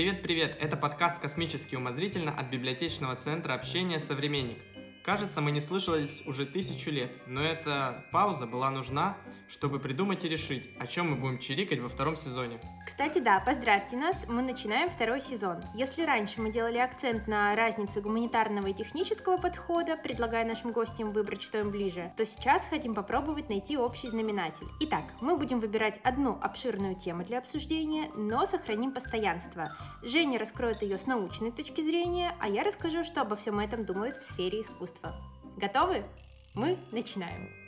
Привет-привет! Это подкаст «Космически умозрительно» от библиотечного центра общения «Современник». Кажется, мы не слышались уже тысячу лет, но эта пауза была нужна, чтобы придумать и решить, о чем мы будем чирикать во втором сезоне. Кстати, да, поздравьте нас, мы начинаем второй сезон. Если раньше мы делали акцент на разнице гуманитарного и технического подхода, предлагая нашим гостям выбрать, что им ближе, то сейчас хотим попробовать найти общий знаменатель. Итак, мы будем выбирать одну обширную тему для обсуждения, но сохраним постоянство. Женя раскроет ее с научной точки зрения, а я расскажу, что обо всем этом думают в сфере искусства. Готовы? Мы начинаем.